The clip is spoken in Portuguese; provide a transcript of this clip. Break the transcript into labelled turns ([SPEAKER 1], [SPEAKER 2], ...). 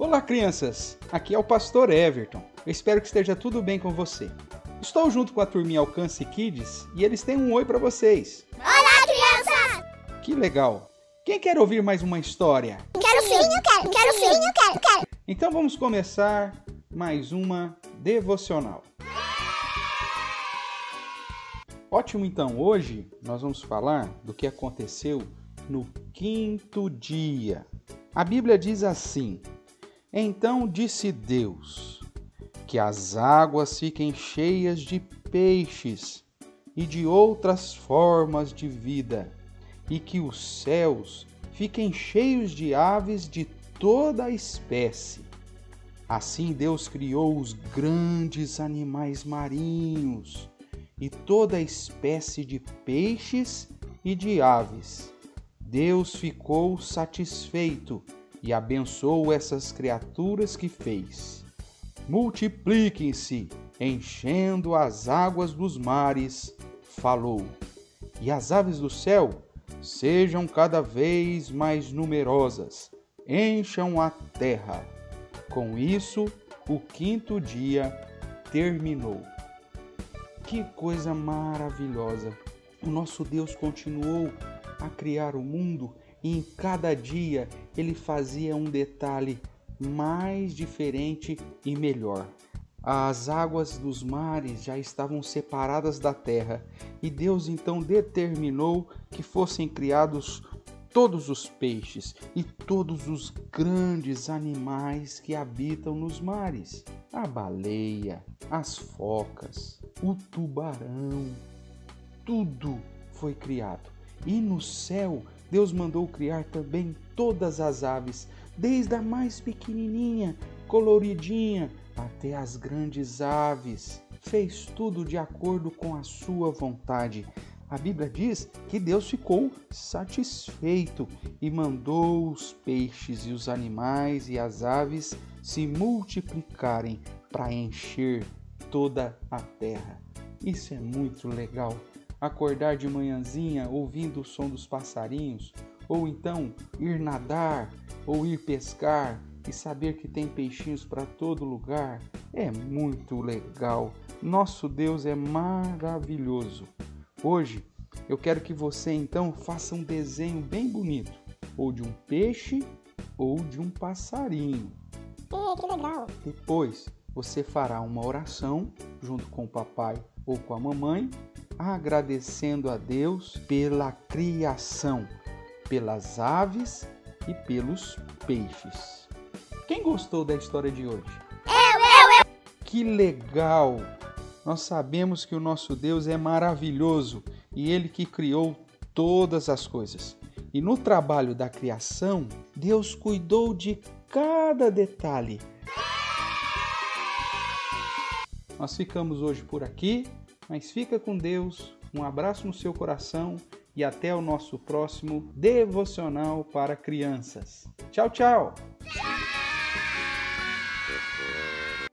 [SPEAKER 1] Olá, crianças! Aqui é o Pastor Everton. Eu espero que esteja tudo bem com você. Estou junto com a turminha Alcance Kids e eles têm um oi para vocês.
[SPEAKER 2] Olá, crianças!
[SPEAKER 1] Que legal! Quem quer ouvir mais uma história?
[SPEAKER 2] Quero sim, eu quero, quero sim, eu quero, quero.
[SPEAKER 1] Então vamos começar mais uma devocional. Ótimo, então, hoje nós vamos falar do que aconteceu no quinto dia. A Bíblia diz assim: Então disse Deus: Que as águas fiquem cheias de peixes e de outras formas de vida, e que os céus fiquem cheios de aves de toda a espécie. Assim Deus criou os grandes animais marinhos e toda a espécie de peixes e de aves Deus ficou satisfeito e abençoou essas criaturas que fez. Multipliquem-se, enchendo as águas dos mares, falou. E as aves do céu sejam cada vez mais numerosas, encham a terra. Com isso, o quinto dia terminou. Que coisa maravilhosa! O nosso Deus continuou a criar o mundo e em cada dia ele fazia um detalhe mais diferente e melhor. As águas dos mares já estavam separadas da terra e Deus então determinou que fossem criados todos os peixes e todos os grandes animais que habitam nos mares: a baleia, as focas, o tubarão. Tudo foi criado. E no céu, Deus mandou criar também todas as aves, desde a mais pequenininha, coloridinha, até as grandes aves. Fez tudo de acordo com a sua vontade. A Bíblia diz que Deus ficou satisfeito e mandou os peixes e os animais e as aves se multiplicarem para encher toda a terra. Isso é muito legal acordar de manhãzinha ouvindo o som dos passarinhos, ou então ir nadar ou ir pescar e saber que tem peixinhos para todo lugar é muito legal. Nosso Deus é maravilhoso. Hoje eu quero que você então faça um desenho bem bonito, ou de um peixe ou de um passarinho.
[SPEAKER 2] É, que legal.
[SPEAKER 1] Depois você fará uma oração junto com o papai ou com a mamãe agradecendo a Deus pela criação, pelas aves e pelos peixes. Quem gostou da história de hoje?
[SPEAKER 2] Eu, eu, eu.
[SPEAKER 1] Que legal! Nós sabemos que o nosso Deus é maravilhoso e ele que criou todas as coisas. E no trabalho da criação, Deus cuidou de cada detalhe. Nós ficamos hoje por aqui. Mas fica com Deus, um abraço no seu coração e até o nosso próximo devocional para crianças. Tchau, tchau!